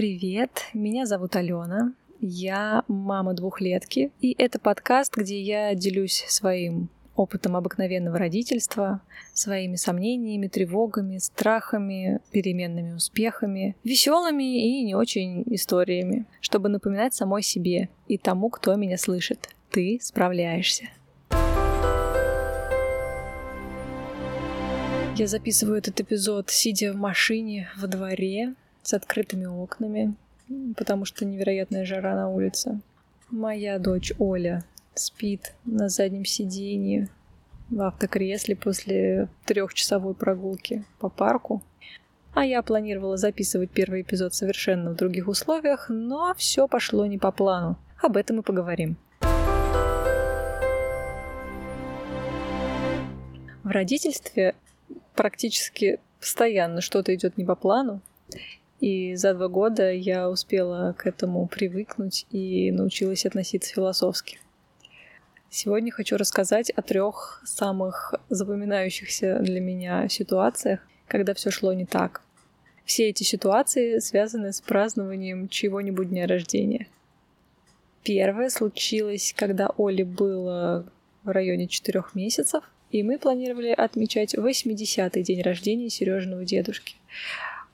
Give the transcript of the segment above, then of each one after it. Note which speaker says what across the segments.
Speaker 1: Привет, меня зовут Алена. Я мама двухлетки, и это подкаст, где я делюсь своим опытом обыкновенного родительства, своими сомнениями, тревогами, страхами, переменными успехами, веселыми и не очень историями, чтобы напоминать самой себе и тому, кто меня слышит. Ты справляешься. Я записываю этот эпизод, сидя в машине во дворе с открытыми окнами, потому что невероятная жара на улице. Моя дочь Оля спит на заднем сиденье в автокресле после трехчасовой прогулки по парку. А я планировала записывать первый эпизод совершенно в других условиях, но все пошло не по плану. Об этом и поговорим. В родительстве практически постоянно что-то идет не по плану, и за два года я успела к этому привыкнуть и научилась относиться философски. Сегодня хочу рассказать о трех самых запоминающихся для меня ситуациях, когда все шло не так. Все эти ситуации связаны с празднованием чего-нибудь дня рождения. Первое случилось, когда Оле было в районе четырех месяцев, и мы планировали отмечать 80-й день рождения Сережиного дедушки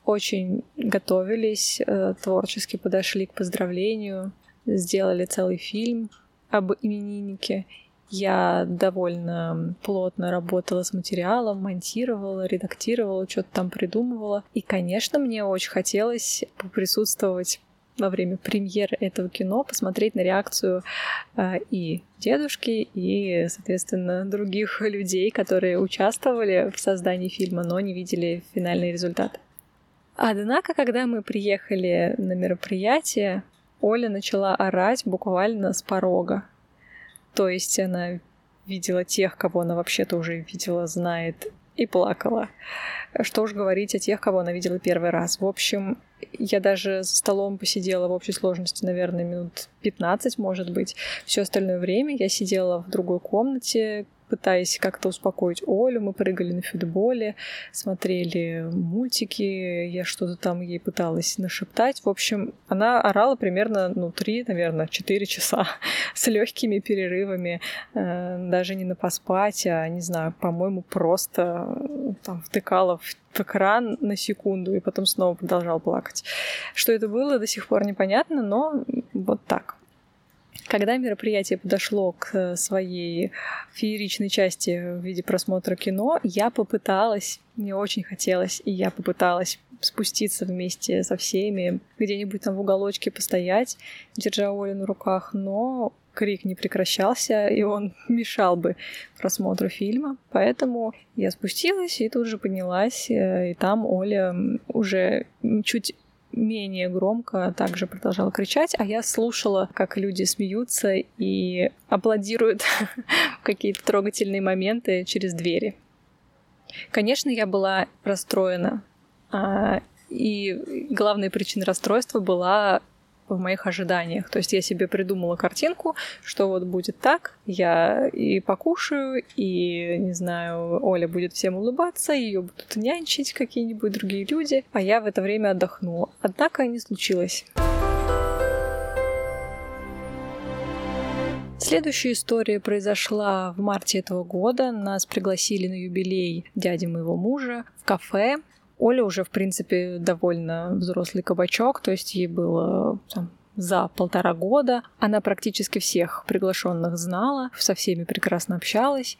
Speaker 1: очень готовились, э, творчески подошли к поздравлению, сделали целый фильм об имениннике. Я довольно плотно работала с материалом, монтировала, редактировала, что-то там придумывала. И, конечно, мне очень хотелось поприсутствовать во время премьеры этого кино, посмотреть на реакцию э, и дедушки, и, соответственно, других людей, которые участвовали в создании фильма, но не видели финальный результат. Однако, когда мы приехали на мероприятие, Оля начала орать буквально с порога. То есть она видела тех, кого она вообще-то уже видела, знает, и плакала. Что уж говорить о тех, кого она видела первый раз. В общем, я даже за столом посидела в общей сложности, наверное, минут 15, может быть. Все остальное время я сидела в другой комнате, пытаясь как-то успокоить Олю. Мы прыгали на футболе, смотрели мультики, я что-то там ей пыталась нашептать. В общем, она орала примерно, ну, три, наверное, четыре часа с легкими перерывами, э, даже не на поспать, а, не знаю, по-моему, просто э, там втыкала в экран на секунду и потом снова продолжал плакать. Что это было, до сих пор непонятно, но вот так. Когда мероприятие подошло к своей фееричной части в виде просмотра кино, я попыталась, мне очень хотелось, и я попыталась спуститься вместе со всеми, где-нибудь там в уголочке постоять, держа Олю на руках, но крик не прекращался, и он мешал бы просмотру фильма. Поэтому я спустилась и тут же поднялась, э, и там Оля уже чуть менее громко также продолжала кричать, а я слушала, как люди смеются и аплодируют какие-то трогательные моменты через двери. Конечно, я была расстроена, а, и главная причина расстройства была в моих ожиданиях. То есть я себе придумала картинку, что вот будет так, я и покушаю, и, не знаю, Оля будет всем улыбаться, ее будут нянчить какие-нибудь другие люди, а я в это время отдохну. Однако не случилось. Следующая история произошла в марте этого года. Нас пригласили на юбилей дяди моего мужа в кафе. Оля уже, в принципе, довольно взрослый кабачок, то есть ей было там, за полтора года. Она практически всех приглашенных знала, со всеми прекрасно общалась.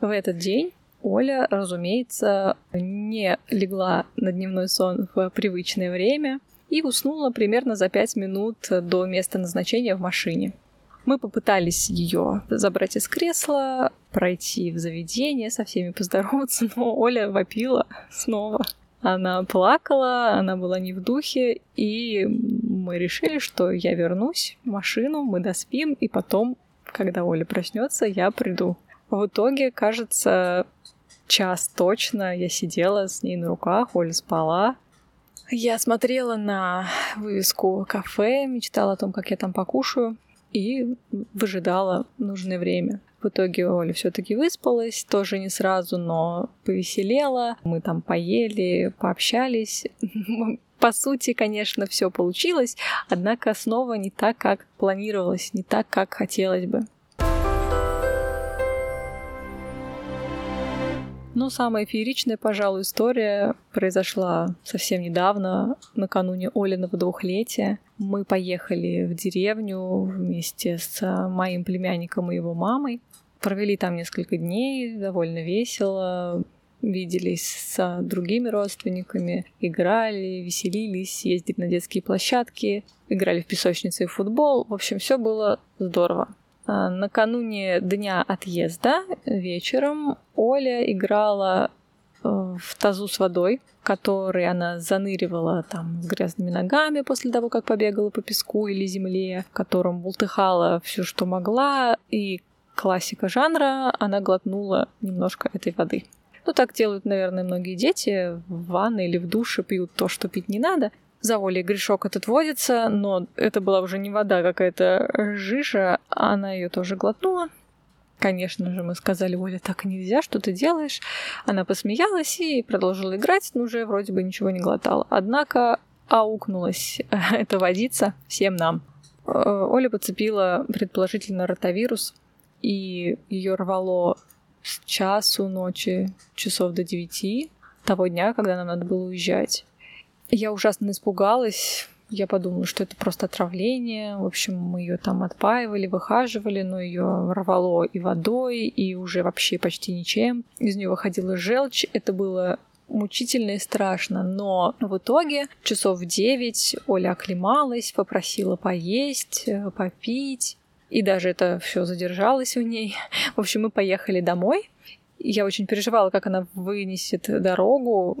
Speaker 1: В этот день Оля, разумеется, не легла на дневной сон в привычное время и уснула примерно за пять минут до места назначения в машине. Мы попытались ее забрать из кресла, пройти в заведение, со всеми поздороваться, но Оля вопила снова. Она плакала, она была не в духе, и мы решили, что я вернусь в машину, мы доспим, и потом, когда Оля проснется, я приду. В итоге, кажется, час точно я сидела с ней на руках, Оля спала. Я смотрела на вывеску кафе, мечтала о том, как я там покушаю, и выжидала нужное время. В итоге Оля все-таки выспалась, тоже не сразу, но повеселела. Мы там поели, пообщались. По сути, конечно, все получилось, однако снова не так, как планировалось, не так, как хотелось бы. Но самая фееричная, пожалуй, история произошла совсем недавно, накануне Олиного двухлетия. Мы поехали в деревню вместе с моим племянником и его мамой. Провели там несколько дней, довольно весело, виделись с другими родственниками, играли, веселились, ездили на детские площадки, играли в песочнице и в футбол. В общем, все было здорово. А, накануне дня отъезда вечером Оля играла э, в тазу с водой, который она заныривала там с грязными ногами после того, как побегала по песку или земле, в котором бултыхала все, что могла, и классика жанра, она глотнула немножко этой воды. Ну, так делают, наверное, многие дети. В ванной или в душе пьют то, что пить не надо за волей грешок этот водится, но это была уже не вода, какая-то жижа, она ее тоже глотнула. Конечно же, мы сказали, Оля, так нельзя, что ты делаешь? Она посмеялась и продолжила играть, но уже вроде бы ничего не глотала. Однако аукнулась эта водица всем нам. Э, Оля подцепила предположительно ротавирус, и ее рвало с часу ночи, часов до девяти того дня, когда нам надо было уезжать. Я ужасно испугалась. Я подумала, что это просто отравление. В общем, мы ее там отпаивали, выхаживали, но ее рвало и водой, и уже вообще почти ничем. Из нее выходила желчь. Это было мучительно и страшно, но в итоге часов в девять Оля оклемалась, попросила поесть, э, попить, и даже это все задержалось у ней. В общем, мы поехали домой, я очень переживала, как она вынесет дорогу.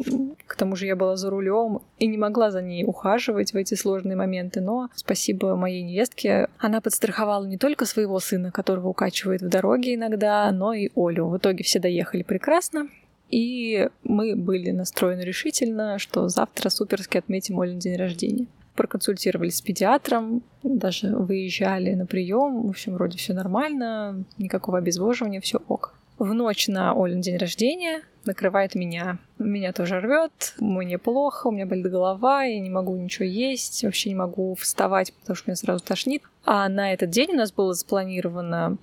Speaker 1: К тому же я была за рулем и не могла за ней ухаживать в эти сложные моменты. Но спасибо моей невестке, она подстраховала не только своего сына, которого укачивает в дороге иногда, но и Олю. В итоге все доехали прекрасно. И мы были настроены решительно, что завтра суперски отметим Олин день рождения проконсультировались с педиатром, даже выезжали на прием. В общем, вроде все нормально, никакого обезвоживания, все ок. В ночь на Олин день рождения накрывает меня. Меня тоже рвет, мне плохо, у меня болит голова, я не могу ничего есть, вообще не могу вставать, потому что меня сразу тошнит. А на этот день у нас была запланирована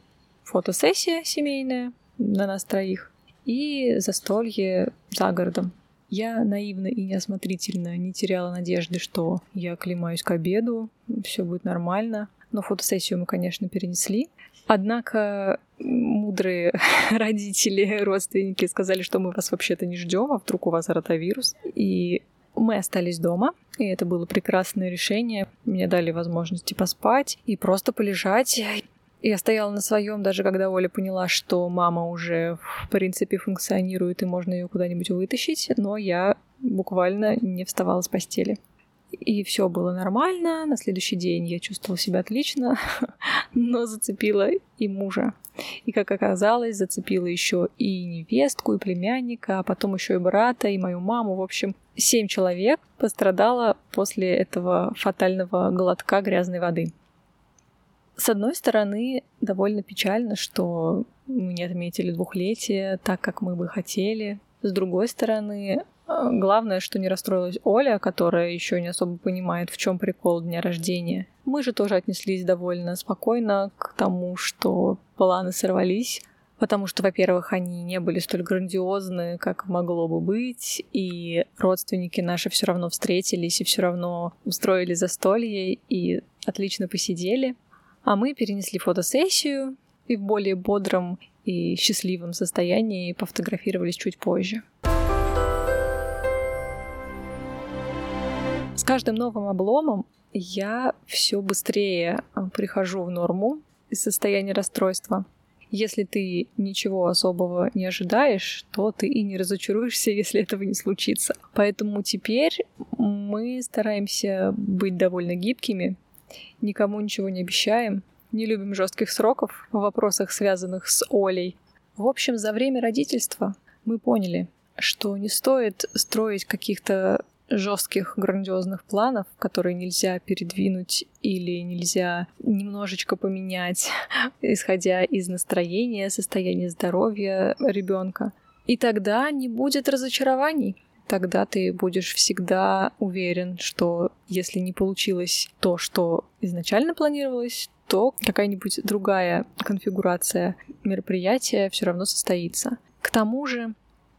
Speaker 1: фотосессия семейная на нас троих и застолье за городом. Я наивно и неосмотрительно не теряла надежды, что я оклемаюсь к обеду, все будет нормально. Но фотосессию мы, конечно, перенесли. Однако мудрые родители, родственники сказали, что мы вас вообще-то не ждем, а вдруг у вас ротавирус. И мы остались дома, и это было прекрасное решение. Мне дали возможности поспать и просто полежать. Я стояла на своем, даже когда Оля поняла, что мама уже в принципе функционирует и можно ее куда-нибудь вытащить, но я буквально не вставала с постели и все было нормально. На следующий день я чувствовала себя отлично, но зацепила и мужа. И, как оказалось, зацепила еще и невестку, и племянника, а потом еще и брата, и мою маму. В общем, семь человек пострадало после этого фатального глотка грязной воды. С одной стороны, довольно печально, что мы не отметили двухлетие так, как мы бы хотели. С другой стороны, главное, что не расстроилась Оля, которая еще не особо понимает, в чем прикол дня рождения. Мы же тоже отнеслись довольно спокойно к тому, что планы сорвались, потому что, во-первых, они не были столь грандиозны, как могло бы быть, и родственники наши все равно встретились и все равно устроили застолье и отлично посидели. А мы перенесли фотосессию и в более бодром и счастливом состоянии пофотографировались чуть позже. Каждым новым обломом я все быстрее а, прихожу в норму из состояния расстройства. Если ты ничего особого не ожидаешь, то ты и не разочаруешься, если этого не случится. Поэтому теперь мы стараемся быть довольно гибкими, никому ничего не обещаем, не любим жестких сроков в вопросах, связанных с Олей. В общем, за время родительства мы поняли, что не стоит строить каких-то жестких, грандиозных планов, которые нельзя передвинуть или нельзя немножечко поменять, исходя из настроения, состояния здоровья ребенка. И тогда не будет разочарований. тогда ты будешь всегда уверен, что если не получилось то, что изначально планировалось, то какая-нибудь другая конфигурация мероприятия все равно состоится. К тому же,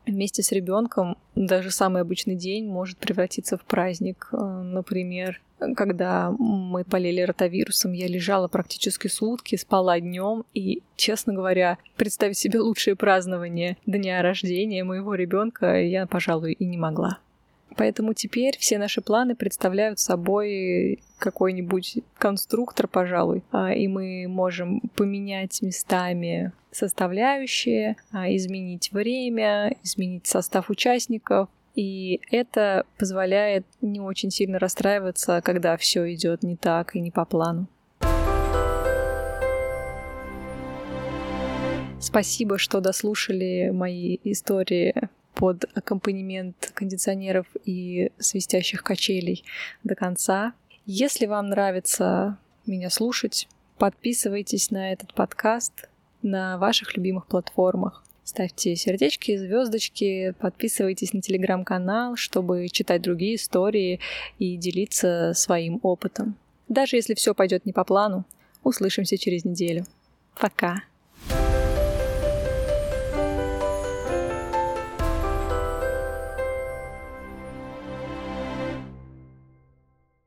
Speaker 1: вместе с ребенком даже самый обычный день может превратиться в праздник. Э, например, когда мы болели ротавирусом, я лежала практически сутки, спала днем, и, честно говоря, представить себе лучшее празднование дня рождения моего ребенка я, пожалуй, и не могла. Поэтому теперь все наши планы представляют собой какой-нибудь конструктор, пожалуй, а, и мы можем поменять местами составляющие, а, изменить время, изменить состав участников, и это позволяет не очень сильно расстраиваться, когда все идет не так и не по плану. Спасибо, что дослушали мои истории под аккомпанемент кондиционеров и свистящих качелей до конца. Если вам нравится меня слушать, подписывайтесь на этот подкаст на ваших любимых платформах. Ставьте сердечки, звездочки, подписывайтесь на телеграм-канал, чтобы читать другие истории и делиться своим опытом. Даже если все пойдет не по плану, услышимся через неделю. Пока!